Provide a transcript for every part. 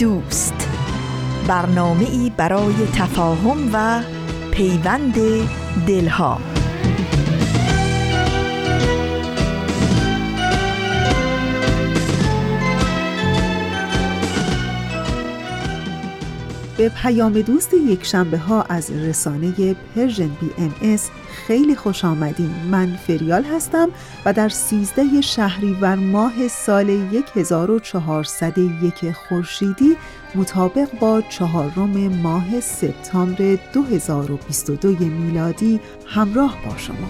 دوست. برنامه ای برای تفاهم و پیوند دلها. به پیام دوست یک شنبه ها از رسانه Persian BMS خیلی خوش آمدین. من فریال هستم و در 13 شهریور ماه سال 1401 خورشیدی مطابق با چهارم ماه سپتامبر 2022 میلادی همراه با شما.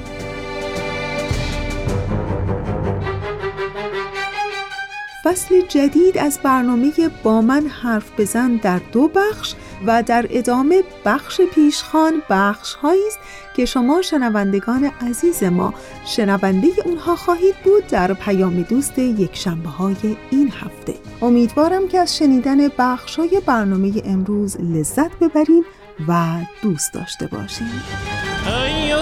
فصل جدید از برنامه با من حرف بزن در دو بخش و در ادامه بخش پیشخان بخش هایی است که شما شنوندگان عزیز ما شنونده اونها خواهید بود در پیام دوست یک شنبه های این هفته. امیدوارم که از شنیدن بخش های برنامه امروز لذت ببریم و دوست داشته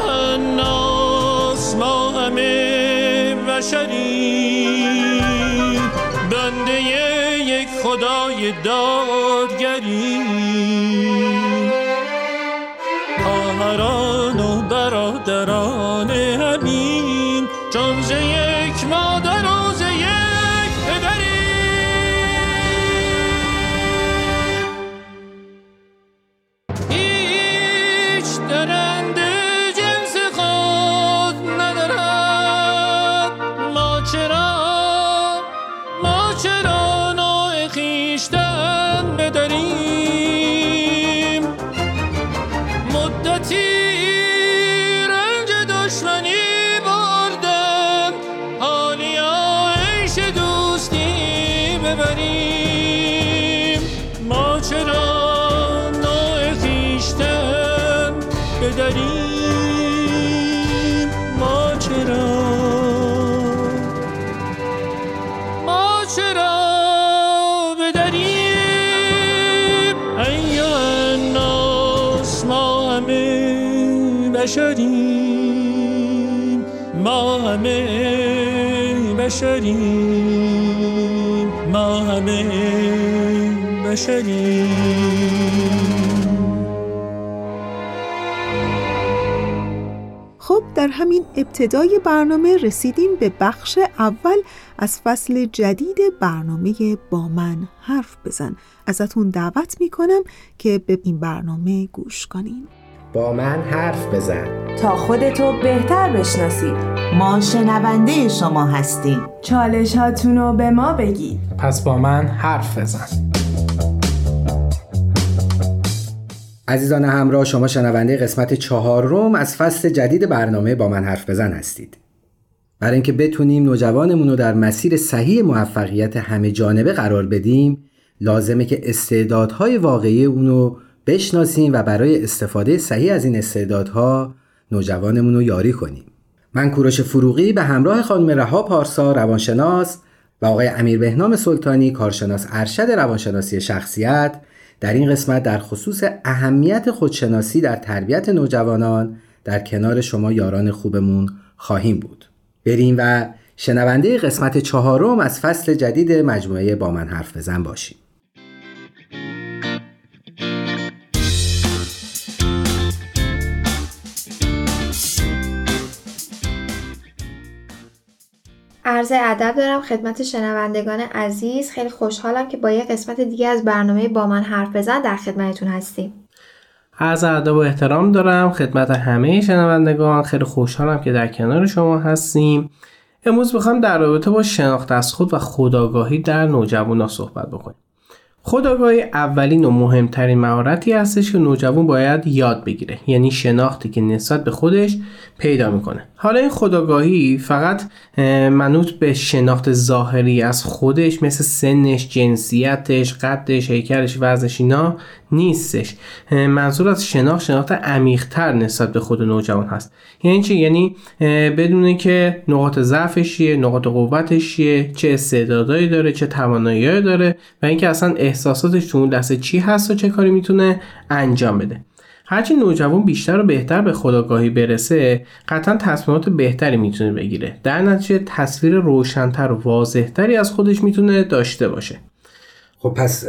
الناس ما همه بنده یک خدای دادگری بشریم. ما همه بشریم. ما همه بشریم. خب در همین ابتدای برنامه رسیدیم به بخش اول. از فصل جدید برنامه با من حرف بزن. ازتون دعوت می‌کنم که به این برنامه گوش کنین. با من حرف بزن. تا خودتو بهتر بشناسید ما شنونده شما هستیم. چالش هاتونو به ما بگید. پس با من حرف بزن. عزیزان همراه شما شنونده قسمت چهارم از فصل جدید برنامه با من حرف بزن هستید. برای اینکه بتونیم نوجوانمون رو در مسیر صحیح موفقیت همه جانبه قرار بدیم لازمه که استعدادهای واقعی اونو بشناسیم و برای استفاده صحیح از این استعدادها نوجوانمون رو یاری کنیم. من کوروش فروغی به همراه خانم رها پارسا روانشناس و آقای امیر بهنام سلطانی کارشناس ارشد روانشناسی شخصیت در این قسمت در خصوص اهمیت خودشناسی در تربیت نوجوانان در کنار شما یاران خوبمون خواهیم بود. بریم و شنونده قسمت چهارم از فصل جدید مجموعه با من حرف بزن باشیم. عرض ادب دارم خدمت شنوندگان عزیز. خیلی خوشحالم که با یه قسمت دیگه از برنامه با من حرف بزن در خدمتتون هستیم. عرض ادب و احترام دارم خدمت همه شنوندگان. خیلی خوشحالم که در کنار شما هستیم. امروز می‌خوام در رابطه با شناخت از خود و خودآگاهی در نوجوانا صحبت بکنیم. خداگاهی اولین و مهمترین مهارتی هستش که نوجوان باید یاد بگیره. یعنی شناختی که نسبت به خودش پیدا می‌کنه. حالا این خداگاهی فقط منوط به شناخت ظاهری از خودش مثل سنش جنسیتش قدش هیکلش وزنش اینا نیستش. منظور از شناخت شناخت عمیقتر نسبت به خود نوجوان هست. یعنی چی؟ یعنی بدونه که نقاط ضعفش چیه نقاط قوتش چیه چه استعدادایی داره چه توانایی داره و اینکه اصلا احساساتش تو اون لحظه چی هست و چه کاری می‌تونه انجام بده. هرچی نوجوان بیشتر و بهتر به خداگاهی برسه قطعا تصمیمات بهتری می‌تونه بگیره. در نتیجه تصویر روشنتر و واضحتری از خودش می‌تونه داشته باشه. خب پس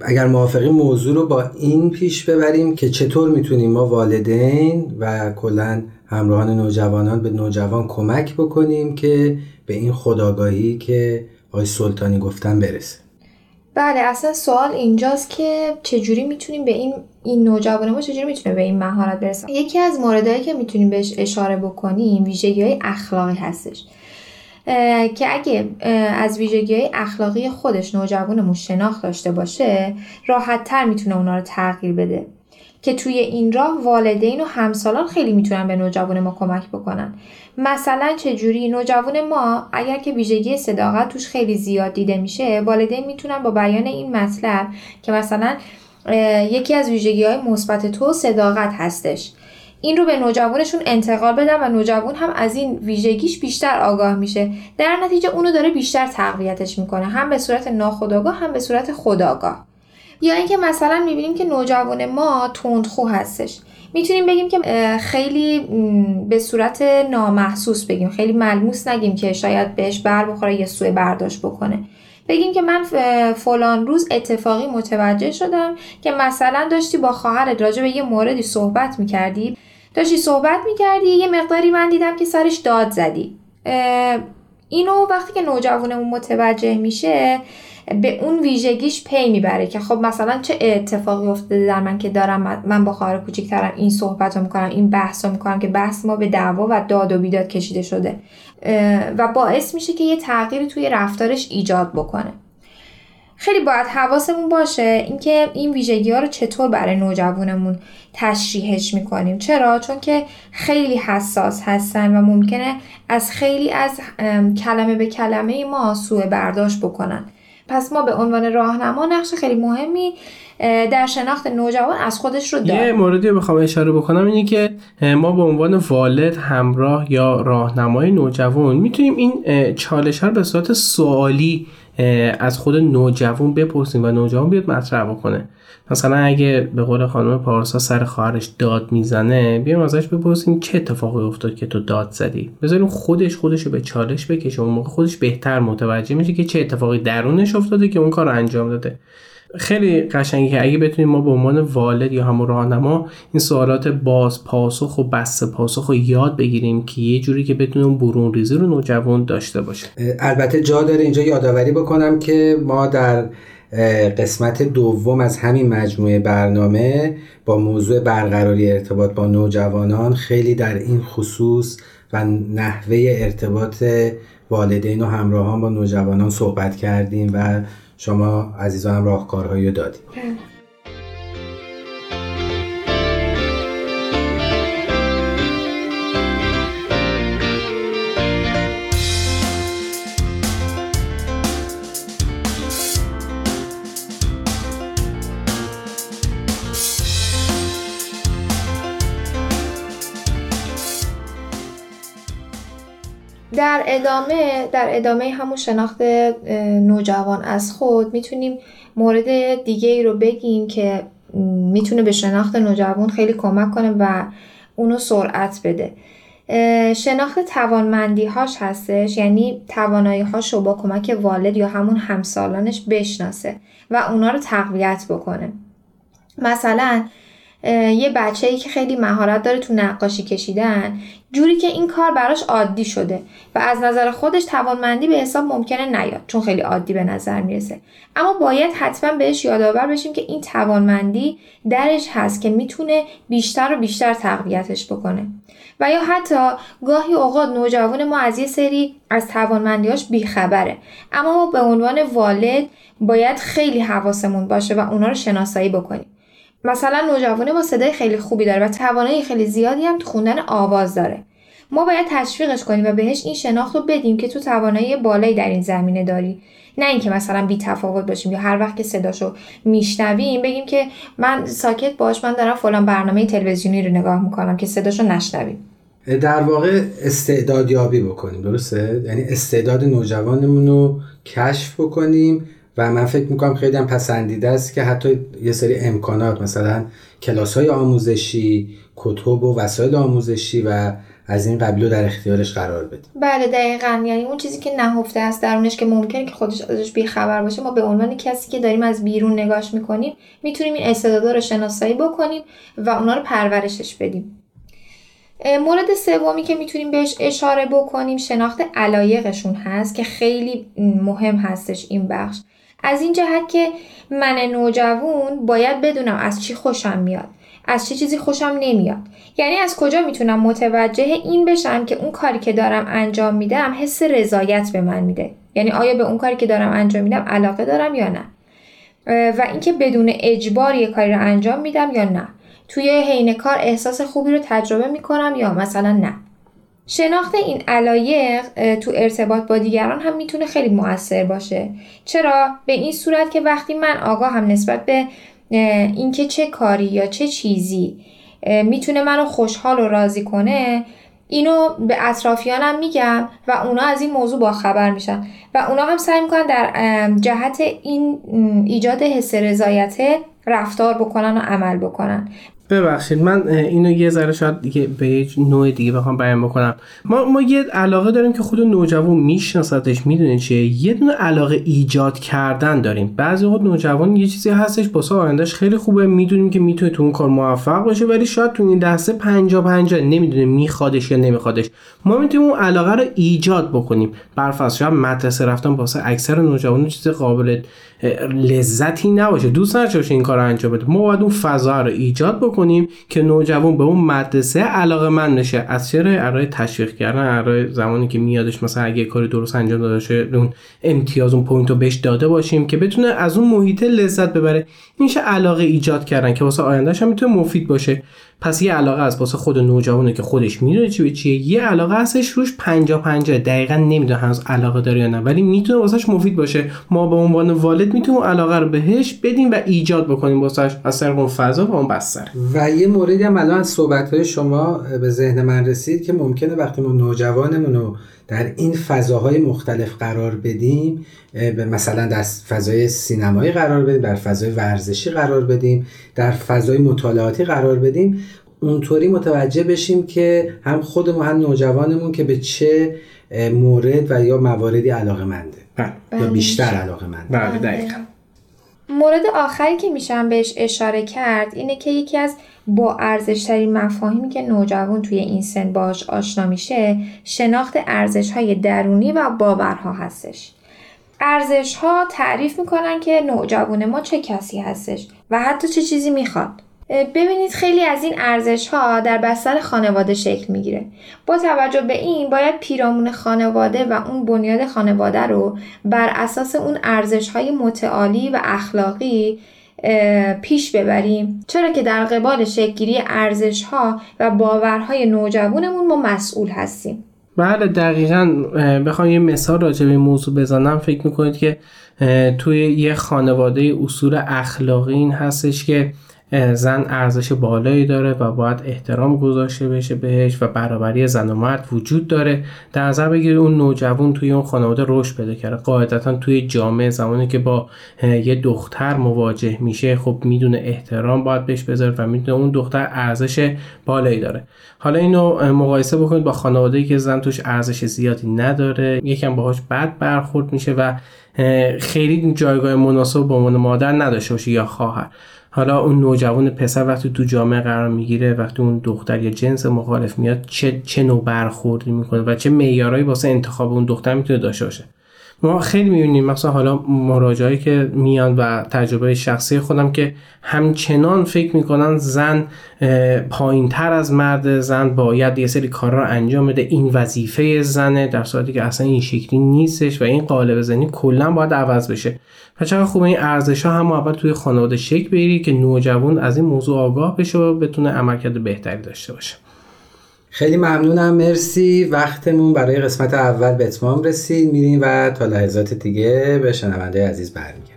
اگر موافقی موضوع رو با این پیش ببریم که چطور می‌تونیم ما والدین و کلا همراهان نوجوانان به نوجوان کمک بکنیم که به این خداگاهی که آقای سلطانی گفتن برسه؟ بله اصلا سوال اینجاست که چجوری می‌تونیم به این این نوجوان ما چجوری می‌تونه به این مهارت برسه؟ یکی از موردهایی که می‌تونیم بهش اشاره بکنیم ویژگی های اخلاقی هستش. که اگه از ویژگی های اخلاقی خودش نوجوانمون شناخت داشته باشه راحت تر می‌تونه اونا رو تغییر بده. که توی این راه والدین و همسالان خیلی می‌تونن به نوجوان ما کمک بکنن. مثلا چجوری نوجوان ما اگر که ویژگی صداقت توش خیلی زیاد دیده میشه والدین می‌تونن با بیان این مطلب که مثلا یکی از ویژگی های مثبت تو صداقت هستش. این رو به نوجوانشون انتقال بدن و نوجوان هم از این ویژگیش بیشتر آگاه میشه. در نتیجه اونو داره بیشتر تقویتش می‌کنه هم به صورت ناخودآگاه هم به صورت خودآگاه. یا اینکه مثلا می‌بینیم که نوجوان ما تندخو هستش. می‌تونیم بگیم که خیلی به صورت نامحسوس بگیم. خیلی ملموس نگیم که شاید بهش بر بخوره یه سوء برداشت بکنه. بگیم که من فلان روز اتفاقی متوجه شدم که مثلا داشتی با خواهرت راجع به یه موردی صحبت می‌کردی. داشتی صحبت می‌کردی یه مقداری من دیدم که سرش داد زدی. اینو وقتی که نوجوانمون متوجه میشه به اون ویژگیش پی می‌بره که خب مثلا چه اتفاقی افتاده در من که دارم من با خواهر کوچیکترم این صحبت رو می‌کنم این بحث رو می‌کنم که بحث ما به دعوا و داد و بیداد کشیده شده. و باعث میشه که یه تغییری توی رفتارش ایجاد بکنه. خیلی باید حواسمون باشه اینکه این ویژگی ها رو چطور برای نوجوانمون تشریحش می‌کنیم. چرا؟ چون که خیلی حساس هستن و ممکنه از خیلی از کلمه به کلمه ما سوء برداشت بکنن. پس ما به عنوان راهنما نقش خیلی مهمی در شناخت نوجوان از خودش رو داریم. یه موردی رو بخوام اشاره بکنم اینه که ما به عنوان والد همراه یا راهنمای نوجوان می‌تونیم این چالش رو به صورت سوالی از خود نوجوان بپرسیم و نوجوان بیاد مطرح بکنه. مثلا اگه به قول خانم پارسا سر خواهرش داد می‌زنه بیایم ازش بپرسیم چه اتفاقی افتاد که تو داد زدی. بذاریم خودش خودش رو به چالش بکشه. اون موقع خودش بهتر متوجه میشه که چه اتفاقی درونش افتاده که اون کار انجام داده. خیلی قشنگی که اگه بتونیم ما به عنوان والد یا همون راهنما این سوالات باز پاسخ و بسته پاسخ رو یاد بگیریم که یه جوری که بتونیم برون ریزی رو نوجوان داشته باشه البته جا داره اینجا یادآوری بکنم که ما در قسمت دوم از همین مجموعه برنامه با موضوع برقراری ارتباط با نوجوانان خیلی در این خصوص و نحوه ارتباط والدین و همراهان با نوجوانان صحبت کردیم و شما عزیزانم راهکارهایی رو ادامه در ادامه همون شناخت نوجوان از خود می‌تونیم مورد دیگه ای رو بگیم که می‌تونه به شناخت نوجوان خیلی کمک کنه و اونو سرعت بده. شناخت توانمندی هاش هستش یعنی توانایی هاش رو با کمک والد یا همون همسالانش بشناسه و اونا رو تقویت بکنه. مثلا یه بچه ای که خیلی مهارت داره تو نقاشی کشیدن جوری که این کار براش عادی شده و از نظر خودش توانمندی به حساب ممکنه نیاد چون خیلی عادی به نظر می‌رسه. اما باید حتما بهش یادآور بشیم که این توانمندی درش هست که می‌تونه بیشتر و بیشتر تقویتش بکنه. و یا حتی گاهی اوقات نوجوان ما از یه سری از توانمندیاش بیخبره. اما ما به عنوان والد باید خیلی حواسمون باشه و اونا رو شناسایی بکنیم. مثلا نوجوانه با صدای خیلی خوبی داره و توانایی خیلی زیادی هم تو خوندن آواز داره. ما باید تشویقش کنیم و بهش این شناخت رو بدیم که تو توانایی بالایی در این زمینه داری. نه اینکه مثلا بی تفاوت باشیم یا هر وقت که صداشو میشنویم بگیم که من ساکت باش من دارم فلان برنامه تلویزیونی رو نگاه می‌کنم که صداشو نشنویم. در واقع استعدادیابی بکنیم درسته؟ یعنی استعداد نوجوانمون رو کشف بکنیم و من فکر می‌کنم خیلی هم پسندیده است که حتی یه سری امکانات مثلا کلاس های آموزشی کتب و وسایل آموزشی و از این قبیل در اختیارش قرار بده. بله دقیقا. یعنی اون چیزی که نهفته است درونش که ممکنه که خودش ازش بیخبر باشه ما به عنوان کسی که داریم از بیرون نگاش می‌کنیم می‌تونیم این استعدادا رو شناسایی بکنیم و اونا رو پرورشش بدیم. مورد سومی که می‌تونیم بهش اشاره بکنیم شناخت علایقشون هست که خیلی مهم هستش این بخش. از این جهت که من نوجوان باید بدونم از چی خوشم میاد از چه چیزی خوشم نمیاد. یعنی از کجا می‌تونم متوجه این بشم که اون کاری که دارم انجام میدم حس رضایت به من میده؟ یعنی آیا به اون کاری که دارم انجام میدم علاقه دارم یا نه؟ و اینکه بدون اجبار یه کاری رو انجام میدم یا نه؟ توی حین کار احساس خوبی رو تجربه می‌کنم یا مثلا نه؟ شناخت این علایق تو ارتباط با دیگران هم می‌تونه خیلی موثر باشه. چرا؟ به این صورت که وقتی من آگاه هم نسبت به اینکه چه کاری یا چه چیزی می‌تونه منو خوشحال و راضی کنه اینو به اطرافیانم میگم و اونا از این موضوع با خبر میشن. و اونا هم سعی می‌کنن در جهت این ایجاد حس رضایت رفتار بکنن و عمل بکنن. ببخشید من اینو یه ذره شاید دیگه به یه نوع دیگه بخوام بیان بکنم. ما ما یه علاقه داریم که خود نوجوان میشناستش می‌دونه چیه. یه دونه علاقه ایجاد کردن داریم. بعضی وقت نوجوان یه چیزی هستش باسه آیندهش خیلی خوبه. می‌دونیم که می‌تونه تو اون کار موفق باشه ولی شاید تو این دسته 50 50 نمی‌دونه میخوادش یا نمیخوادش. ما می‌تونیم اون علاقه رو ایجاد بکنیم. برفرض شاید مدرسه رفتن واسه اکثر نوجوانان چیز قابل لذتی نباشه. دوست نداشته این کار انجام بده. ما باید اون فضا رو ایجاد بکنیم که نوجوان به اون مدرسه علاقه مند بشه. از چرا؟ ارائه تشویق کردن ارائه زمانی که میادش مثلا اگه کاری درست انجام داده اون امتیاز اون point رو بهش داده باشیم که بتونه از اون محیط لذت ببره. میشه علاقه ایجاد کردن که واسه آیندهش هم می‌تونه مفید باشه. پس یه علاقه از واسه خود نوجوانه که خودش می‌دونه چی به چیه. یه علاقه هستش روش 50 50 دقیقا نمی‌دونه هنوز علاقه داره یا نه. ولی می‌تونه واسش مفید باشه. ما به عنوان والد می‌تونیم علاقه رو بهش بدیم و ایجاد بکنیم واسش از طریق اون فضا و اون بستر. و یه موردی هم الان صحبت های شما به ذهن من رسید که ممکنه وقتی ما نوجوانمون رو در این فضاهای مختلف قرار بدیم به مثلا در فضای سینمایی قرار بدیم در فضای ورزشی قرار بدیم در فضای مطالعاتی قرار بدیم. اونطوری متوجه بشیم که هم خودمون هم نوجوانمون که به چه مورد و یا مواردی علاقه منده بله. یا بله. بیشتر علاقه منده بله دقیقا. مورد آخری که میشم بهش اشاره کرد اینه که یکی از با ارزشترین مفاهیمی که نوجوان توی این سن باش آشنا میشه شناخت ارزش های درونی و باورها هستش. ارزش ها تعریف می‌کنن که نوجوان ما چه کسی هستش و حتی چه چیزی می‌خواد. ببینید خیلی از این ارزش ها در بستر خانواده شکل می‌گیره. با توجه به این باید پیرامون خانواده و اون بنیاد خانواده رو بر اساس اون ارزش های متعالی و اخلاقی پیش ببریم. چرا که در قبال شکلگیری ارزش ها و باورهای نوجوانمون ما مسئول هستیم. بله دقیقا. بخوام یه مثال راجع به این موضوع بزنم. فکر می‌کنید که توی یه خانواده اصول اخلاقی این هستش که زن ارزش بالایی داره و باید احترام گذاشته بشه بهش و برابری زن و مرد وجود داره. در نظر بگیرید اون نوجوان توی اون خانواده رشد پیدا کرده. قاعدتا توی جامعه زمانی که با یه دختر مواجه میشه خب می‌دونه احترام باید بهش بذاره و می‌دونه اون دختر ارزش بالایی داره. حالا اینو مقایسه بکنید با خانواده که زن توش ارزش زیادی نداره. یکم باهاش بد برخورد میشه و خیلی جایگاه مناسب به عنوان مادر نداشته باشه یا خواهر. حالا اون نوجوان پسر وقتی تو جامعه قرار می‌گیره وقتی اون دختر یا جنس مخالف میاد چه چه نوع برخوردی می‌کنه و چه معیارهایی واسه انتخاب اون دختر می‌تونه داشته باشه؟ ما خیلی می‌بینیم مثلا حالا مراجعایی که میان و تجربه شخصی خودم که همچنان فکر می‌کنن زن پایین تر از مرد زن باید یه سری کارا رو انجام بده. این وظیفه زنه در صورتی که اصلا این شکلی نیستش و این قالب زنی کلا باید عوض بشه. و چقدر خوبه این ارزش ها هم اول توی خانواده شکل بگیری که نوجوان از این موضوع آگاه بشه و بتونه عملکرد بهتری داشته باشه. خیلی ممنونم مرسی. وقتمون برای قسمت اول به اتمام رسید. میریم و تا لحظات دیگه به شنونده عزیز برمیگردیم.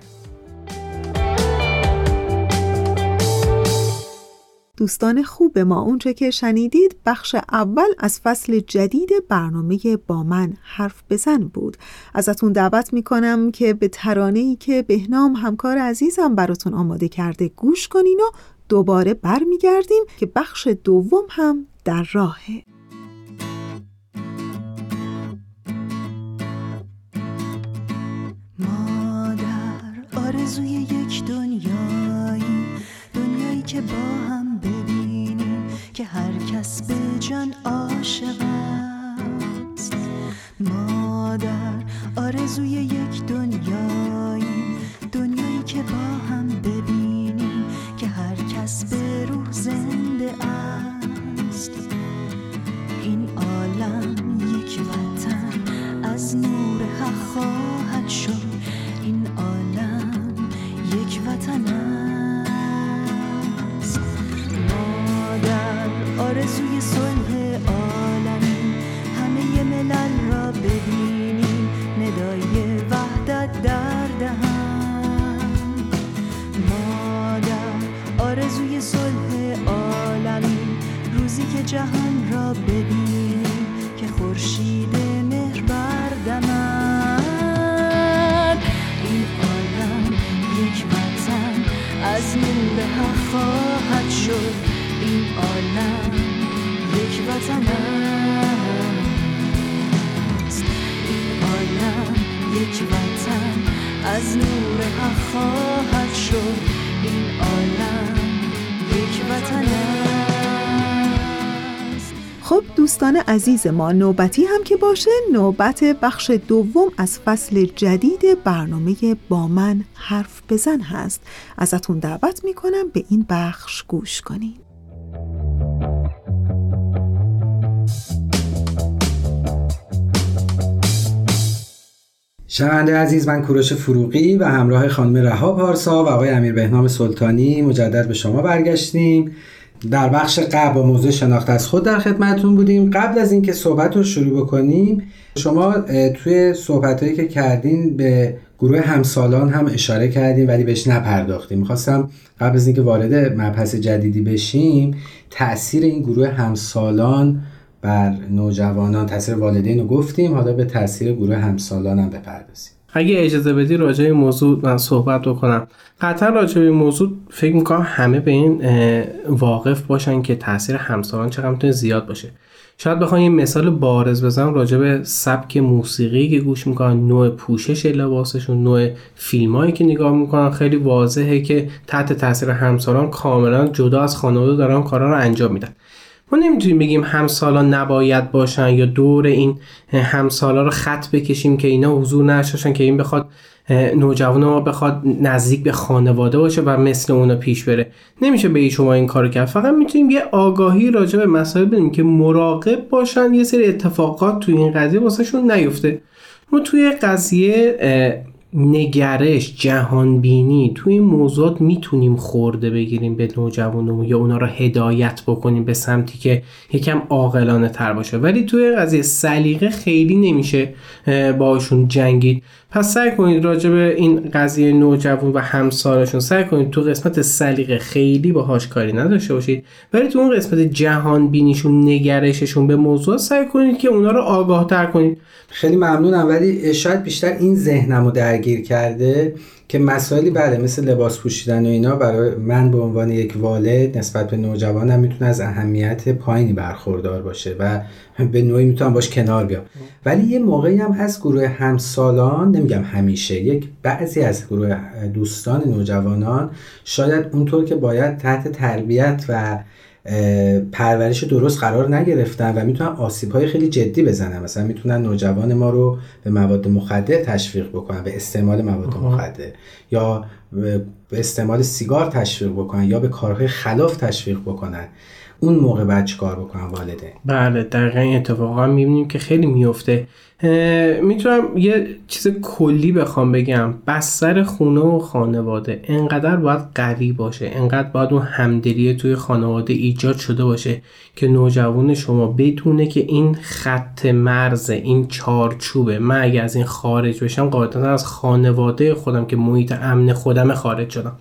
دوستان خوب ما اونچه که شنیدید بخش اول از فصل جدید برنامه با من حرف بزن بود. ازتون دعوت می‌کنم که به ترانه ای که بهنام همکار عزیزم براتون آماده کرده گوش کنین و دوباره برمیگردیم که بخش دوم هم در راهه آرزوی یک دنیایی دنیایی که با هم ببینیم که هر کس به جان عاشق خب دوستان عزیز ما نوبتی هم که باشه نوبت بخش دوم از فصل جدید برنامه با من حرف بزن هست. ازتون دعوت می‌کنم به این بخش گوش کنید شنونده عزیز من کوروش فروغی و همراه خانم رها پارسا و آقای امیر بهنام سلطانی مجدد به شما برگشتیم. در بخش قبل با موضوع شناخت از خود در خدمتتون بودیم. قبل از اینکه صحبت رو شروع بکنیم شما توی صحبت هایی که کردین به گروه همسالان هم اشاره کردیم ولی بهش نپرداختیم می‌خواستم قبل از اینکه وارد مبحث جدیدی بشیم تاثیر این گروه همسالان بر نوجوانان تاثیر والدین رو گفتیم. حالا به تاثیر گروه همسالان هم بپردازیم. اگه اجازه بدی راجع به موضوع من صحبت بکنم. قطعا راجع به موضوع فکر می‌کنم همه به این واقف باشن که تاثیر همسالان چقدر می‌تونه زیاد باشه. شاید بخوام یه مثال بارز بزنم راجع به سبک موسیقی که گوش می‌کنن نوع پوشش لباسشون نوع فیلمایی که نگاه می‌کنن. خیلی واضحه که تحت تاثیر همسالان کاملا جدا از خانواده دارن کارا رو انجام میدن. ما نمی‌تونیم بگیم همسالان نباید باشن یا دور این همسالا رو خط بکشیم که اینا حضور نشاشن که این بخواد نوجوان ما بخواد نزدیک به خانواده باشه و مثل اونا پیش بره. نمیشه به شما این کارو کرد. فقط می‌تونیم یه آگاهی راجع به مسائل بدیم که مراقب باشن. یه سری اتفاقات توی این قضیه واسهشون نیفته. ما توی قضیه نگرش جهانبینی توی این موضوعات می‌تونیم خورده بگیریم به نوجوانمون یا اونا رو هدایت بکنیم به سمتی که یکم عاقلانه تر باشه. ولی توی قضیه سلیقه خیلی نمیشه باشون جنگید. پس سعی کنید راجع به این قضیه نوجوان و همسالشون سعی کنید تو قسمت سلیقه خیلی باهاش کاری نداشته باشید ولی تو اون قسمت جهان بینیشون نگرششون به موضوع سعی کنید که اونا رو آگاه تر کنید. خیلی ممنونم ولی شاید بیشتر این ذهنم رو درگیر کرده که مسائلی بله مثل لباس پوشیدن و اینا برای من به عنوان یک والد نسبت به نوجوانم می‌تونه از اهمیت پایینی برخوردار باشه و به نوعی می‌تونم باش کنار بیام. ولی یه موقعی هم از گروه همسالان نمیگم همیشه یک بعضی از گروه دوستان نوجوانان شاید اونطور که باید تحت تربیت و پرورش درست قرار نگرفتن و می‌تونن آسیب های خیلی جدی بزنن. مثلا می‌تونن نوجوان ما رو به مواد مخدر تشویق بکنن به استعمال مواد مخدر. یا به استعمال سیگار تشویق بکنن یا به کارهای خلاف تشویق بکنن. اون موقع باید چیکار بکنن والده؟ بله دقیقا این اتفاقا می‌بینیم که خیلی میفته می‌تونم یه چیز کلی بخوام بگم. بستر خونه و خانواده انقدر باید قوی باشه انقدر باید اون همدلی توی خانواده ایجاد شده باشه که نوجوان شما بدونه که این خط مرز این چارچوبه. من اگه از این خارج بشم قاعدتا از خانواده خودم که محیط امن خودم خارج شدم.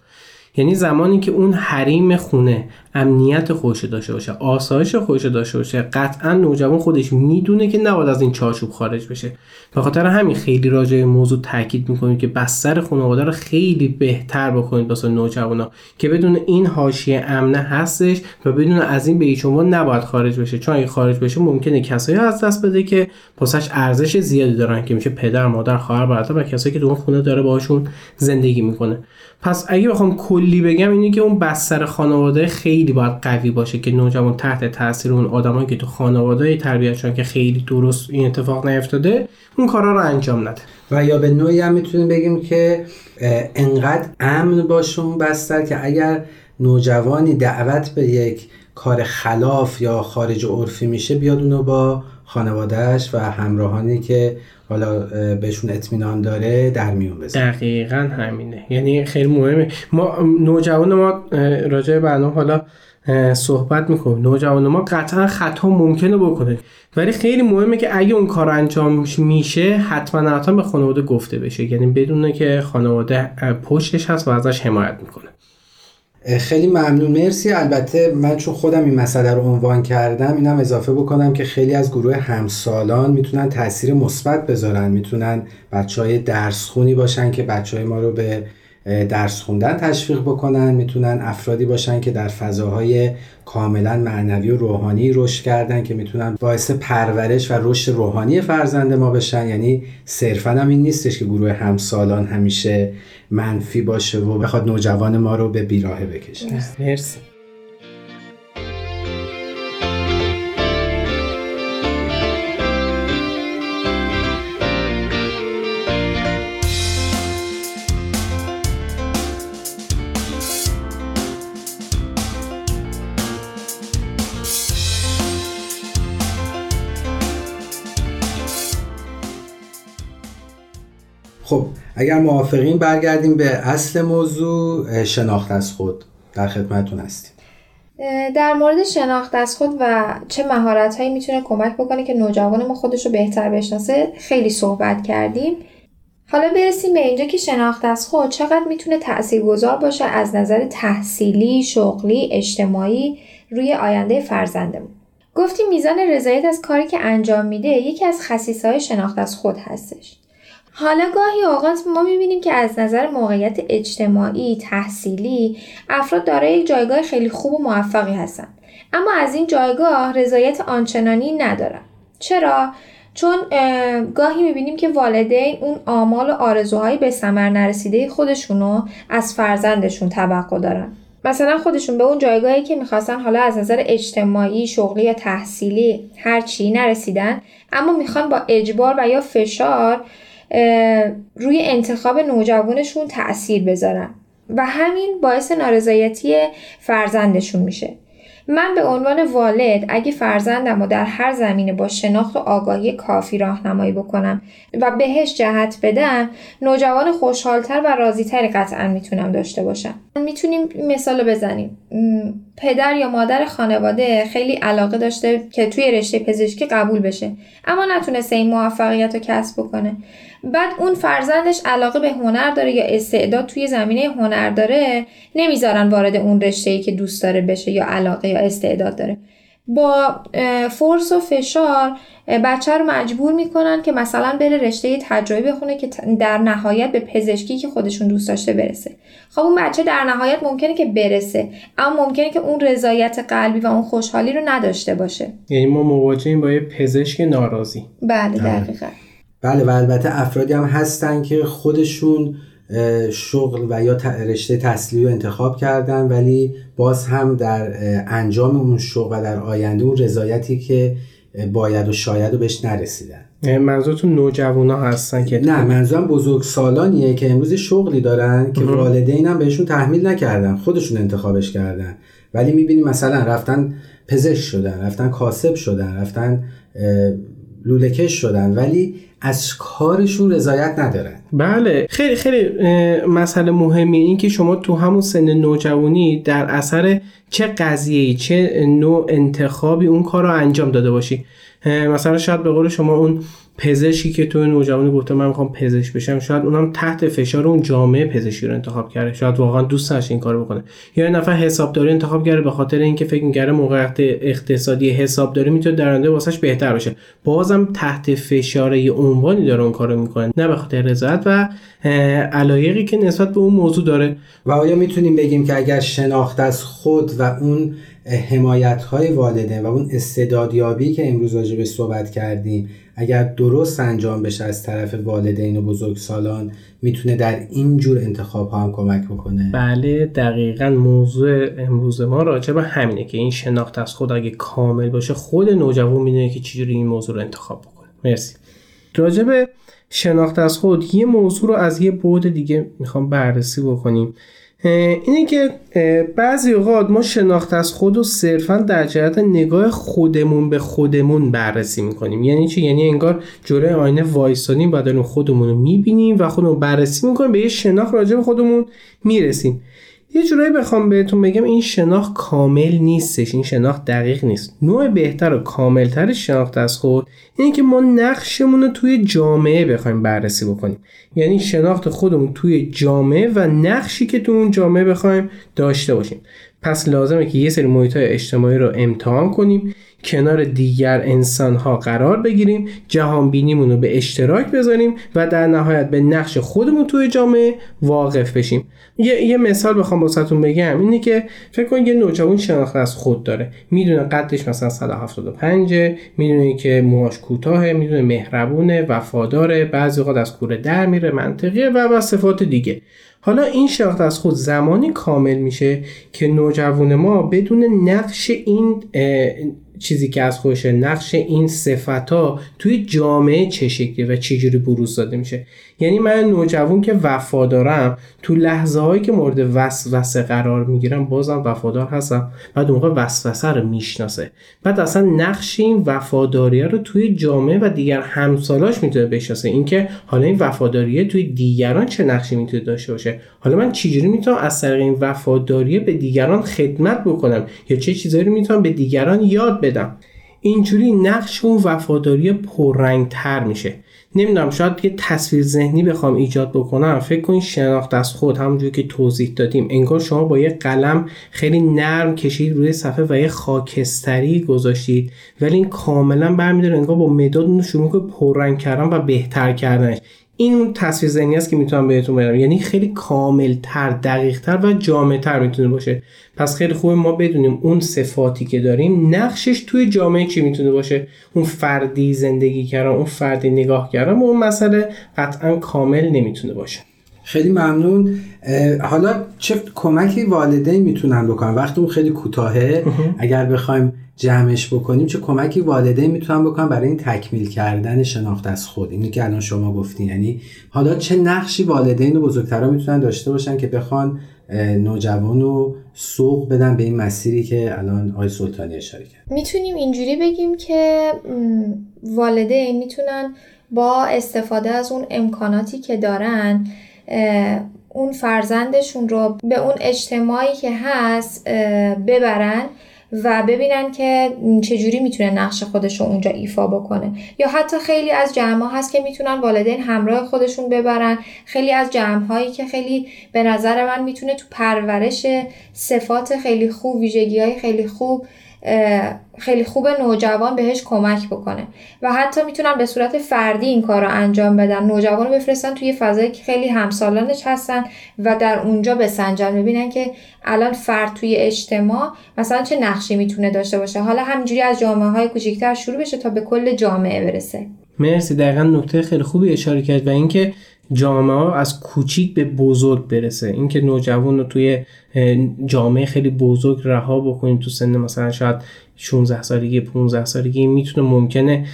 یعنی زمانی که اون حریم خونه امنیت خوش داشته باشه آسایش خوش داشته باشه. قطعا نوجوان خودش می‌دونه که نباید از این چارچوب خارج بشه. به خاطر همین خیلی راجع موضوع تاکید می‌کنیم که بستر خانواده رو خیلی بهتر بکنید واسه نوجوانا که بدون این حاشیه امنه هستش و بدون از این به هیچ نباید خارج بشه. چون اگه خارج بشه ممکنه کسایی از دست بده که پسش ارزش زیادی دارن که میشه پدر مادر خواهر برادر و کسایی که تو اون خونه داره باهاشون زندگی می‌کنه. پس اگه بخوام کلی بگم اینه که اون بستر خانواده خیلی باید قوی باشه که نوجوان تحت تاثیر اون آدمایی که تو خانواده تربیت شدن که خیلی درست این اتفاق نیفتاده اون کارا رو انجام نده. و یا به نوعی هم می‌تونیم بگیم که انقدر امن باشه اون بستر که اگر نوجوانی دعوت به یک کار خلاف یا خارج عرفی میشه بیاد اونو با خانوادهش و همراهانی که حالا بهشون اطمینان داره در میون بذاره دقیقا همینه. یعنی خیلی مهمه. ما نوجوان ما راجع برنامه حالا صحبت می‌کنیم. نوجوان ما قطعا خطا ممکنه بکنه. ولی خیلی مهمه که اگه اون کار انجام میشه حتما حتما به خانواده گفته بشه. یعنی بدونه که خانواده پشتش هست و ازش حمایت می‌کنه. خیلی ممنون. مرسی. البته من چون خودم این مسئله رو عنوان کردم اینم اضافه بکنم که خیلی از گروه همسالان می‌تونن تاثیر مثبت بذارن. می‌تونن بچه های درس خونی باشن که بچه های ما رو به درس خوندن تشویق بکنن می‌تونن افرادی باشن که در فضاهای کاملا معنوی و روحانی رشد کردن که می‌تونن باعث پرورش و رشد روحانی فرزند ما بشن. یعنی صرفا هم این نیستش که گروه همسالان همیشه منفی باشه و بخواد نوجوان ما رو به بیراهه بکشه. مرسی. اگر موافقین برگردیم به اصل موضوع شناخت از خود در خدمتتون هستیم در مورد شناخت از خود و چه مهارت هایی می‌تونه کمک بکنه که نوجوان ما خودش رو بهتر بشناسه خیلی صحبت کردیم حالا برسیم به اینجا که شناخت از خود چقدر می‌تونه تاثیرگذار باشه از نظر تحصیلی، شغلی، اجتماعی روی آینده فرزندمون. گفتیم میزان رضایت از کاری که انجام میده یکی از خصیصه های شناخت از خود هستش. حالا گاهی اوقات ما می‌بینیم که از نظر موقعیت اجتماعی، تحصیلی افراد دارای یک جایگاه خیلی خوب و موفقی هستن اما از این جایگاه رضایت آنچنانی ندارن. چرا؟ چون گاهی می‌بینیم که والدین اون آمال و آرزوهایی به ثمر نرسیده خودشونو از فرزندشون توقع دارن. مثلا خودشون به اون جایگاهی که می‌خواستن حالا از نظر اجتماعی، شغلی یا تحصیلی هر چی نرسیدن اما می‌خوان با اجبار و یا فشار روی انتخاب نوجوانشون تأثیر بذارن. و همین باعث نارضایتی فرزندشون میشه. من به عنوان والد اگه فرزندم رو در هر زمینه با شناخت و آگاهی کافی راهنمایی بکنم و بهش جهت بدم نوجوان خوشحالتر و راضیتری قطعا می‌تونم داشته باشم. می‌تونیم مثال بزنیم. پدر یا مادر خانواده خیلی علاقه داشته که توی رشته پزشکی قبول بشه. اما نتونسته این موفقیت رو کسب بکنه. بعد اون فرزندش علاقه به هنر داره یا استعداد توی زمینه هنر داره نمی‌ذارن وارد اون رشته ای که دوست داره بشه یا علاقه یا استعداد داره. با فرس و فشار بچه رو مجبور می‌کنن که مثلا بره رشته تجربی بخونه که در نهایت به پزشکی که خودشون دوست داشته برسه. خب اون بچه در نهایت ممکنه که برسه اما ممکنه که اون رضایت قلبی و اون خوشحالی رو نداشته باشه. یعنی ما مواجهیم با یه پزشک ناراضی. بله دقیقا. بله و البته افرادی هم هستن که خودشون شغل و یا رشته تحصیلی رو انتخاب کردن ولی باز هم در انجام اون شغل و در آینده اون رضایتی که باید و شاید رو بهش نرسیدن. منظورتون نوجوانا هستن که نه منظورم بزرگ سالانیه که امروز شغلی دارن که والدین هم بهشون تحمیل نکردن خودشون انتخابش کردن. ولی می‌بینیم مثلا رفتن پزشک شدن رفتن کاسب شدن رفتن لولکش شدن ولی از کارشون رضایت ندارن. بله. خیلی خیلی مسئله مهمی این که شما تو همون سن نوجوانی در اثر چه قضیه چه نوع انتخابی اون کار رو انجام داده باشی. مثلا شاید به قول شما اون پزشکی که تو نوجوانی گفته من می‌خوام پزشک بشم شاید اونم تحت فشار اون جامعه پزشکی رو انتخاب کرده. شاید واقعا دوست داشت این کارو بکنه. یا یه نفر حسابداری انتخاب کرده به خاطر اینکه فکر می‌کرده موقعیت اقتصادی حسابداری می‌تونه در آینده واسش بهتر بشه بازم تحت فشار یه عنوانی داره اون کارو می‌کنه. نه به خاطر رضایت و علایقی که نسبت به اون موضوع داره. و آیا می‌تونیم بگیم که اگر شناخت از خود و اون حمایت های والدین و اون استعدادیابی که امروز راجع به صحبت کردیم اگر درست انجام بشه از طرف والدین و بزرگسالان می‌تونه در این جور انتخاب ها هم کمک بکنه. بله دقیقا موضوع امروز ما راجع به همینه که این شناخت از خود اگه کامل باشه خود نوجوان می‌دونه که چجوری این موضوع رو انتخاب بکنه. مرسی. راجع به شناخت از خود یه موضوع رو از یه بعد دیگه می‌خوام بررسی بکنیم. اینه که بعضی اوقات ما شناخت از خود و صرفا در جهت نگاه خودمون به خودمون بررسی می‌کنیم. یعنی چی؟ یعنی انگار جوره آینه وایسانیم و داریم خودمون رو می‌بینیم و خودمون بررسی می‌کنیم به یه شناخت راجع به خودمون می‌رسیم. یه جورایی بخوام بهتون بگم این شناخت کامل نیستش این شناخت دقیق نیست. نوع بهتر و کاملتر شناخت از خود اینه که ما نقشمون رو توی جامعه بخوایم بررسی بکنیم. یعنی شناخت خودمون توی جامعه و نقشی که تو اون جامعه بخوایم داشته باشیم. پس لازمه که یه سری محیط اجتماعی رو امتحان کنیم. کنار دیگر انسان ها قرار بگیریم جهان بینیمون رو به اشتراک بذاریم و در نهایت به نقش خودمون توی جامعه واقف بشیم. یه, یه مثال بخوام واسهتون بگم اینه که فکر کنید یه نوجوان شناخت از خود داره. می‌دونه قدش مثلا 175 می‌دونه که موهاش کوتاه می‌دونه مهربونه وفاداره بعضی اوقات از کوره در میره منطقیه و و صفات دیگه. حالا این شناخت از خود زمانی کامل میشه که نوجوان ما بدون نقش این چیزی که از خودش نقش این صفت ها توی جامعه چه شکلی و چجوری بروز داده میشه. یعنی من نوجوان که وفادارم تو لحظه هایی که مورد وسوسه قرار می‌گیرم بازم وفادار هستم. بعد اون موقع وسوسه رو می‌شناسه. بعد اصلا نقش این وفاداریه رو توی جامعه و دیگر همسالاش می‌تونه بشناسه. اینکه حالا این وفاداریه توی دیگران چه نقشی می‌تونه داشته باشه. حالا من چجوری می‌تونم از طریق این وفاداریه به دیگران خدمت بکنم یا چه چیزایی رو می‌تونم به دیگران یاد بدم؟ اینجوری نقش اون وفاداری پررنگتر میشه. نمی‌دونم شاید یه تصویر ذهنی بخوام ایجاد بکنم. فکر کنید شناخت از خود همونجوری که توضیح دادیم. انگار شما با یه قلم خیلی نرم کشید روی صفحه و یه خاکستری گذاشتید. ولی این کاملا برمیداره انگار با مداد اون شروع که پررنگ کردن و بهتر کردنش. این اون تصویر ذهنی است که می‌تونم بهتون بگم. یعنی خیلی کاملتر دقیقتر و جامعتر می‌تونه باشه. پس خیلی خوبه ما بدونیم اون صفاتی که داریم نقشش توی جامعه چی می‌تونه باشه. اون فردی زندگی کردن اون فردی نگاه کردن اون مسئله قطعا کامل نمی‌تونه باشه. خیلی ممنون. حالا چه کمکی والدین می‌تونن بکنن؟ وقتی اون خیلی کوتاهه اگر بخوایم جمعش بکنیم چه کمکی والدین می‌تونن بکنن برای این تکمیل کردن شناخت از خود؟ اینی که الان شما گفتین. یعنی حالا چه نقشی والدین و بزرگترا می‌تونن داشته باشن که بخوان نوجوان رو سوق بدن به این مسیری که الان آقای سلطانی اشاره کرد؟ می‌تونیم اینجوری بگیم که والدین می‌تونن با استفاده از اون امکاناتی که دارن اون فرزندشون رو به اون اجتماعی که هست ببرن و ببینن که چجوری می‌تونه نقش خودش رو اونجا ایفا بکنه. یا حتی خیلی از جمع هست که می‌تونن والدین همراه خودشون ببرن. خیلی از جمع هایی که خیلی به نظر من می‌تونه تو پرورش صفات خیلی خوب ویژگی های خیلی خوب خیلی خوب نوجوان بهش کمک بکنه. و حتی می‌تونن به صورت فردی این کار رو انجام بدن. نوجوان رو بفرستن توی فضایی که خیلی همسالانش هستن و در اونجا بسنجن. ببینن که الان فرد توی اجتماع مثلا چه نقشی می‌تونه داشته باشه. حالا همینجوری از جامعه های کوچیکتر شروع بشه تا به کل جامعه برسه. مرسی دقیقا نکته خیلی خوبی اشاره کرد و اینکه جامعه ها از کوچیک به بزرگ برسه. اینکه نوجوان رو توی جامعه خیلی بزرگ رها بکنیم تو سن مثلا شاید 16 سالگی 15 سالگی می‌تونه ممکنه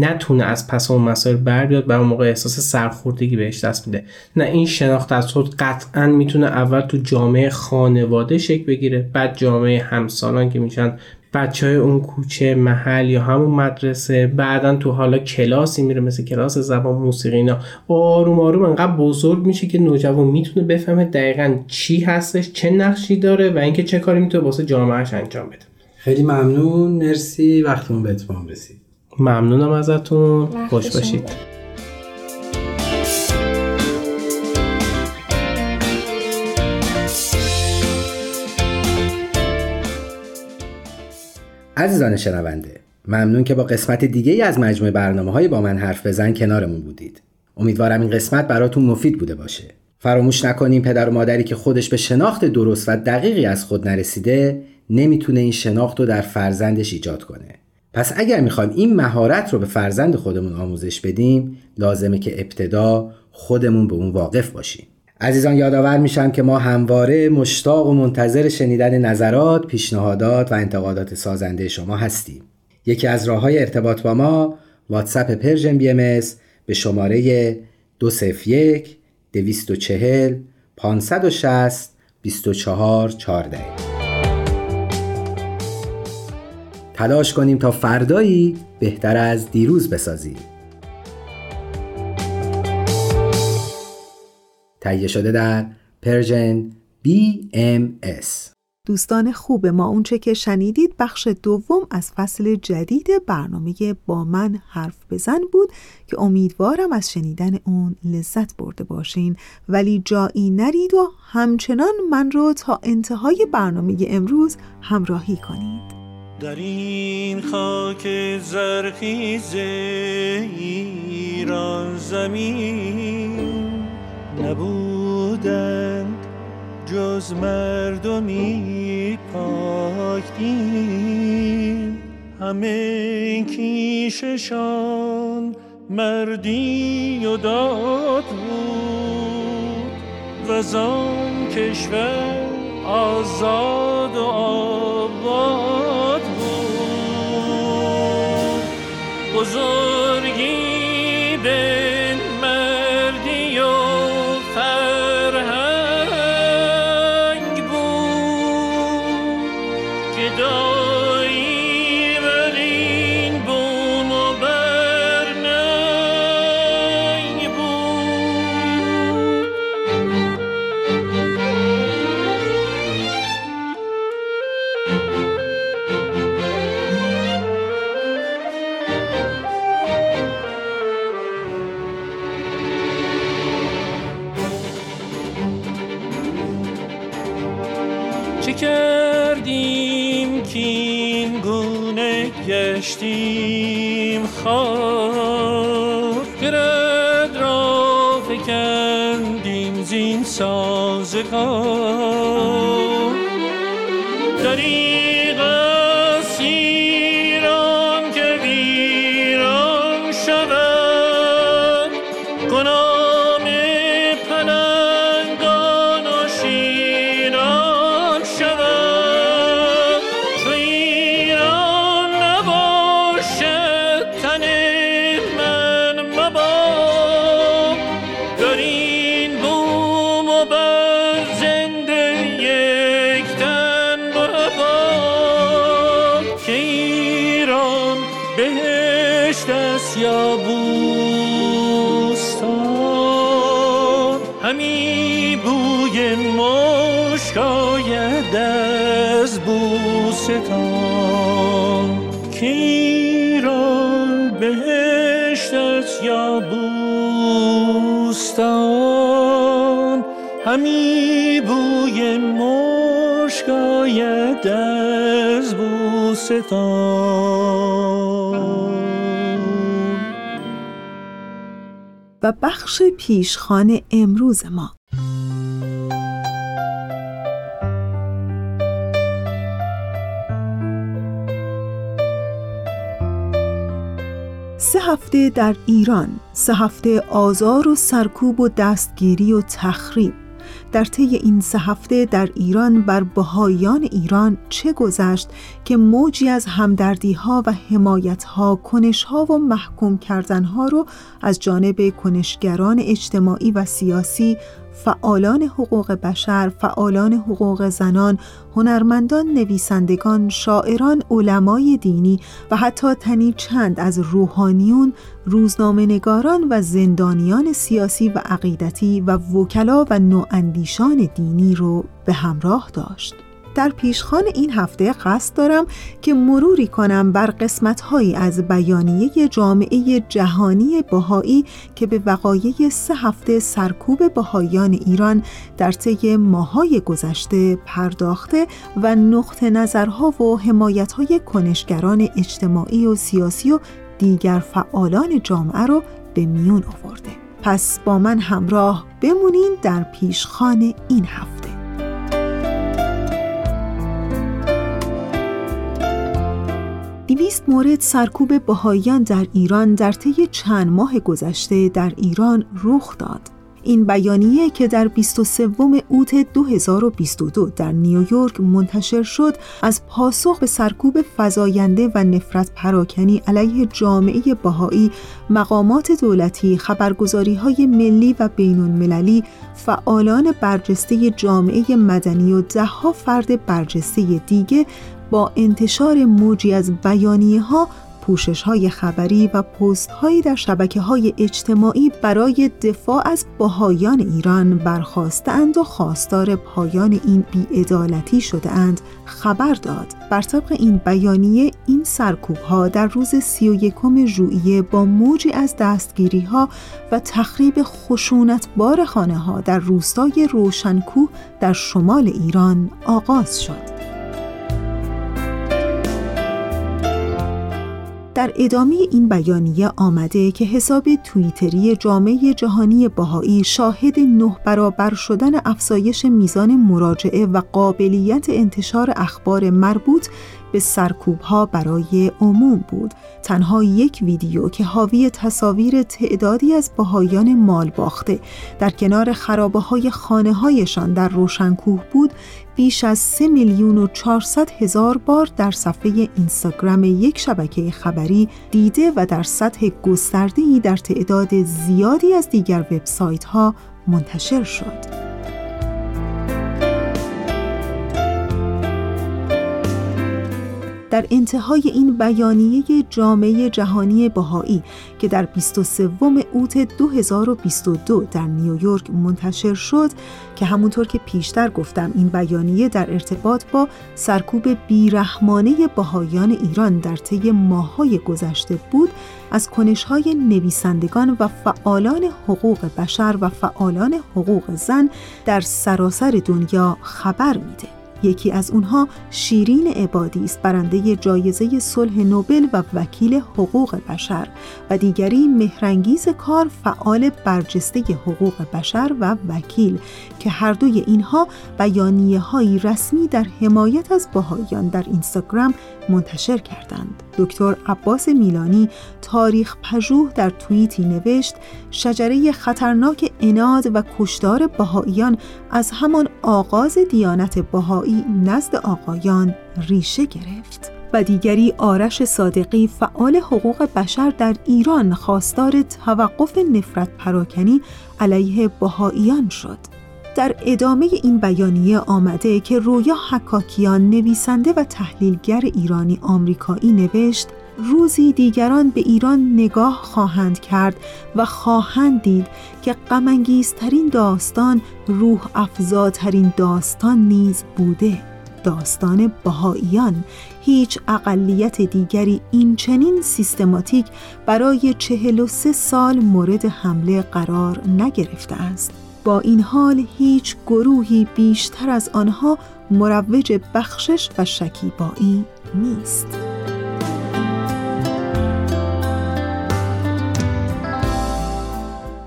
نتونه از پس اون مسائل بر بیاد بر موقع احساس سرخوردگی بهش دست میده نه این شناخت از خود قطعا می‌تونه اول تو جامعه خانواده شکل بگیره بعد جامعه همسالان که میشن بچه های اون کوچه محل یا همون مدرسه بعدا تو حالا کلاسی میره مثل کلاس زبان موسیقی اینا. آروم آروم انقدر بزرگ میشه که نوجوان می‌تونه بفهمه دقیقا چی هستش چه نقشی داره و اینکه چه کاری می‌تونه واسه جامعهش انجام بده. خیلی ممنون. مرسی. وقتمون به اتمام رسید. ممنونم ازتون. خوش باشید. عزیزان شنونده ممنون که با قسمت دیگه ای از مجموعه برنامه های با من حرف بزن کنارمون بودید. امیدوارم این قسمت براتون مفید بوده باشه. فراموش نکنیم پدر و مادری که خودش به شناخت درست و دقیقی از خود نرسیده نمی‌تونه این شناخت رو در فرزندش ایجاد کنه. پس اگر می‌خوایم این مهارت رو به فرزند خودمون آموزش بدیم لازمه که ابتدا خودمون به اون واقف باشیم. عزیزان یادآور میشم که ما همواره مشتاق و منتظر شنیدن نظرات، پیشنهادات و انتقادات سازنده شما هستیم. یکی از راه های ارتباط با ما واتساپ Persian BMS به شماره 201 240 560 24 14 تلاش کنیم تا فردایی بهتر از دیروز بسازیم. تهیه شده در Persian BMS دوستان خوب ما اونچه که شنیدید بخش دوم از فصل جدید برنامه با من حرف بزن بود که امیدوارم از شنیدن اون لذت برده باشین. ولی جایی نرید و همچنان من رو تا انتهای برنامه امروز همراهی کنید. در این خاک زرخیز ایران زمین نبودند جز مردمی پاک دین همه کیششان مردی و داد بود. و زان کشور آزاد و آباد بود. بزرگی گشتیم خاک. گرد را فکندیم زین سازگار. همی بوی مشک آید از بوستان. و بخش پیشخان امروز ما. سه هفته در ایران سه هفته آزار و سرکوب و دستگیری و تخریب. در طی این سه هفته در ایران بر بهایان ایران چه گذشت که موجی از همدردی ها و حمایت ها کنش ها و محکوم کردن ها رو از جانب کنشگران اجتماعی و سیاسی فعالان حقوق بشر، فعالان حقوق زنان، هنرمندان، نویسندگان، شاعران، علمای دینی و حتی تنی چند از روحانیون، روزنامه‌نگاران و زندانیان سیاسی و عقیدتی و وکلا و نواندیشان دینی رو به همراه داشت. در پیشخان این هفته قصد دارم که مروری کنم بر قسمتهایی از بیانیه جامعه جهانی بهایی که به وقایع سه هفته سرکوب بهاییان ایران در طی ماهای گذشته پرداخته و نقط نظرها و حمایتهای کنشگران اجتماعی و سیاسی و دیگر فعالان جامعه را به میون آورده. پس با من همراه بمونین در پیشخان این هفته. دویست مورد سرکوب بهاییان در ایران در طی چند ماه گذشته در ایران رخ داد. این بیانیه که در 23 اوت 2022 در نیویورک منتشر شد از پاسخ به سرکوب فزاینده و نفرت پراکنی علیه جامعه بهایی مقامات دولتی خبرگزاری های ملی و بین المللی فعالان برجسته جامعه مدنی و دهها فرد برجسته دیگه با انتشار موجی از بیانیه ها پوشش های خبری و پست هایی در شبکه های اجتماعی برای دفاع از بهایان ایران برخواستند و خواستار پایان این بیعدالتی شده اند خبر داد. بر طبق این بیانیه این سرکوب ها در روز 31 ژوئیه با موجی از دستگیری ها و تخریب خشونت بار خانه ها در روستای روشنکوه در شمال ایران آغاز شد. در ادامه این بیانیه آمده که حساب توییتری جامعه جهانی باهایی شاهد نه برابر شدن افزایش میزان مراجعه و قابلیت انتشار اخبار مربوط به سرکوب ها برای عموم بود تنها یک ویدیو که حاوی تصاویر تعدادی از بهایان مال باخته در کنار خرابه های خانه هایشان در روشنکوه بود بیش از 3 میلیون و 400 هزار بار در صفحه اینستاگرام یک شبکه خبری دیده و در سطح گسترده‌ای در تعداد زیادی از دیگر وبسایت ها منتشر شد. در انتهای این بیانیه جامعه جهانی بهایی که در 23 اوت 2022 در نیویورک منتشر شد که همونطور که پیشتر گفتم این بیانیه در ارتباط با سرکوب بیرحمانه بهایان ایران در طی ماهای گذشته بود از کنشهای نویسندگان و فعالان حقوق بشر و فعالان حقوق زن در سراسر دنیا خبر میده. یکی از اونها شیرین عبادی است برنده جایزه صلح نوبل و وکیل حقوق بشر و دیگری مهرنگیز کار فعال برجسته حقوق بشر و وکیل که هر دوی اینها بیانیه های رسمی در حمایت از بهاییان در اینستاگرام منتشر کردند. دکتر عباس میلانی تاریخ پژوه در توییتی نوشت شجره خطرناک اناد و کشدار بهاییان از همان آغاز دیانت بهایی نزد آقایان ریشه گرفت. و دیگری آرش صادقی فعال حقوق بشر در ایران خواستار توقف نفرت پراکنی علیه بهاییان شد. در ادامه این بیانیه آمده که رویا حکاکیان نویسنده و تحلیلگر ایرانی آمریکایی نوشت روزی دیگران به ایران نگاه خواهند کرد و خواهند دید که غمانگیزترین داستان روح افزاترین داستان نیز بوده. داستان بهاییان هیچ اقلیت دیگری این چنین سیستماتیک برای چهل و سه سال مورد حمله قرار نگرفته است. با این حال هیچ گروهی بیشتر از آنها مروج بخشش و شکیبایی نیست.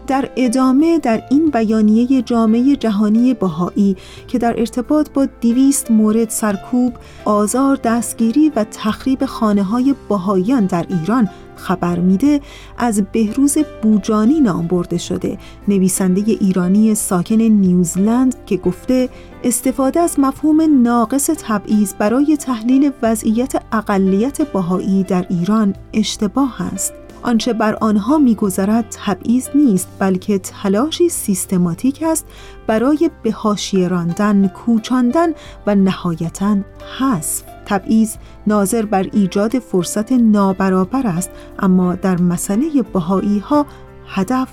در ادامه در این بیانیه جامعه جهانی بهایی که در ارتباط با دیویست مورد سرکوب، آزار، دستگیری و تخریب خانه های بهاییان در ایران خبر میده از بهروز بوجانی نام برده شده نویسنده ایرانی ساکن نیوزلند که گفته استفاده از مفهوم ناقص تبعیض برای تحلیل وضعیت اقلیت بهایی در ایران اشتباه است. آنچه بر آنها میگذرد تبعیض نیست بلکه تلاشی سیستماتیک است برای به حاشیه راندن کوچاندن و نهایتا حذف. تبعیض ناظر بر ایجاد فرصت نابرابر است اما در مسئله بهایی ها هدف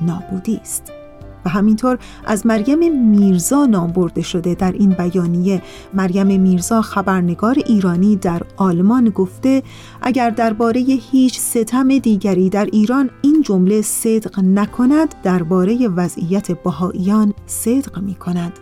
نابودی است. و همینطور از مریم میرزا نام برده شده در این بیانیه. مریم میرزا خبرنگار ایرانی در آلمان گفته اگر درباره هیچ ستم دیگری در ایران این جمله صدق نکند درباره وضعیت بهاییان صدق می کند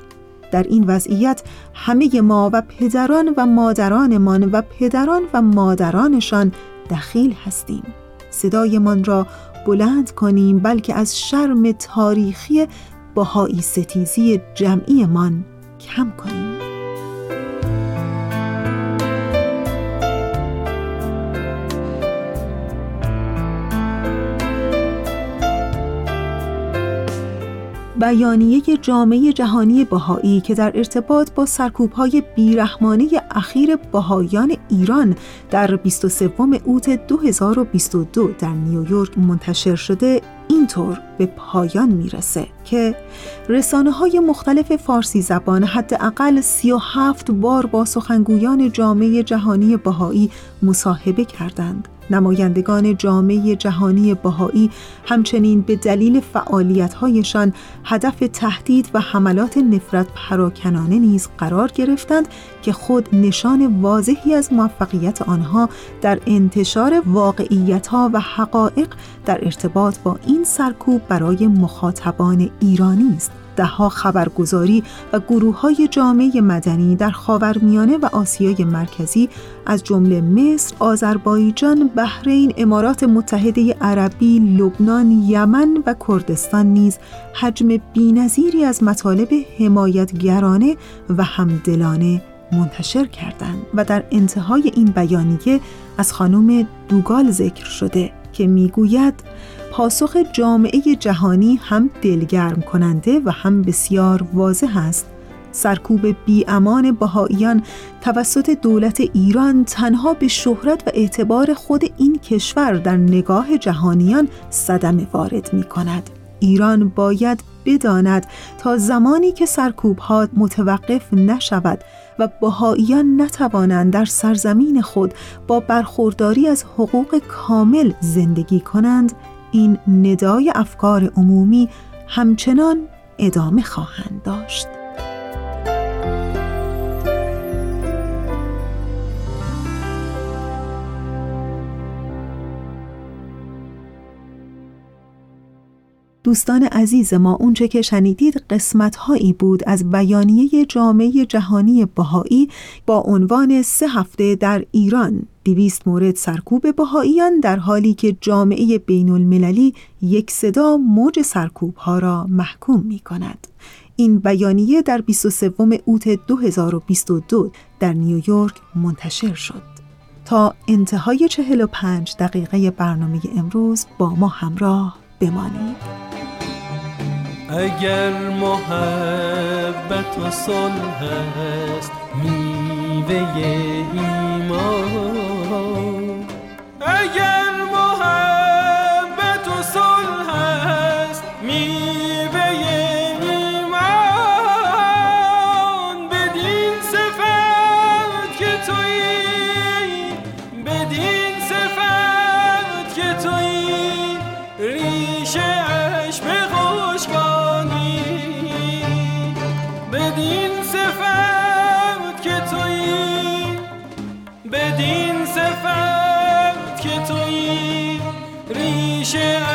در این وضعیت همه ما و پدران و مادرانمان و پدران و مادرانشان دخیل هستیم. صدایمان را بلند کنیم بلکه از شرم تاریخی بهایی ستیزی جمعیمان کم کنیم. بیانیه جامعه جهانی بهایی که در ارتباط با سرکوبهای بیرحمانه اخیر بهایان ایران در 23 اوت 2022 در نیویورک منتشر شده اینطور به پایان می‌رسه که رسانه های مختلف فارسی زبان حداقل 37 بار با سخنگویان جامعه جهانی بهایی مصاحبه کردند. نمایندگان جامعه جهانی بهایی همچنین به دلیل فعالیت‌هایشان هدف تهدید و حملات نفرت پراکنانه نیز قرار گرفتند که خود نشان واضحی از موفقیت آنها در انتشار واقعیت‌ها و حقایق در ارتباط با این سرکوب برای مخاطبان ایرانی است. دهها خبرگزاری و گروه های جامعه مدنی در خاورمیانه و آسیای مرکزی از جمله مصر، آذربایجان، بحرین، امارات متحده عربی، لبنان، یمن و کردستان نیز حجم بینظیری از مطالب حمایتگرانه و همدلانه منتشر کردند و در انتهای این بیانیه از خانم دوگال ذکر شده که می‌گوید پاسخ جامعه جهانی هم دلگرم کننده و هم بسیار واضح است سرکوب بی امان بهاییان توسط دولت ایران تنها به شهرت و اعتبار خود این کشور در نگاه جهانیان صدمه وارد می کند. ایران باید بداند تا زمانی که سرکوب ها متوقف نشود و بهاییان نتوانند در سرزمین خود با برخورداری از حقوق کامل زندگی کنند این ندای افکار عمومی همچنان ادامه خواهند داشت. دوستان عزیز ما اونچه که شنیدید قسمت هایی بود از بیانیه جامعه جهانی بهایی با عنوان سه هفته در ایران دیویست مورد سرکوب بهاییان در حالی که جامعه بین المللی یک صدا موج سرکوب ها را محکوم می کند. این بیانیه در 23 اوت 2022 در نیویورک منتشر شد. تا انتهای 45 دقیقه برنامه امروز با ما همراه بمانید. اگر محبت و صلح است میوه ایمان اگر محبت و صلح است میوه ایمان بدین صفت که تویی بدین صفت که تویی ریشه اش به خوشگانی بدین صفت که تویی بدین ریشه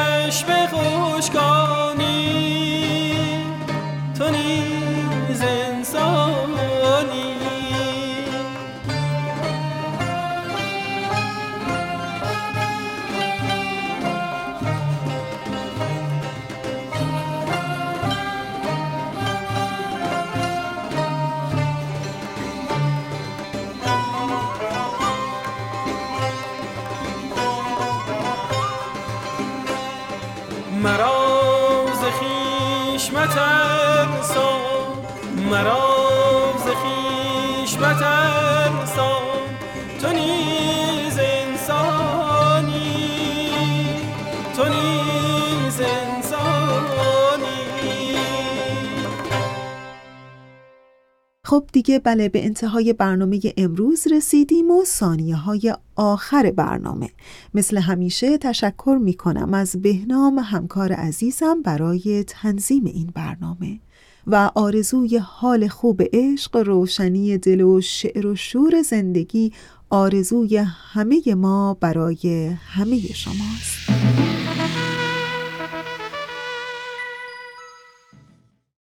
خب دیگه بله به انتهای برنامه امروز رسیدیم و ثانیه های آخر برنامه. مثل همیشه تشکر می کنم از بهنام همکار عزیزم برای تنظیم این برنامه. و آرزوی حال خوب عشق روشنی دل و شعر و شور زندگی آرزوی همه ما برای همه شماست.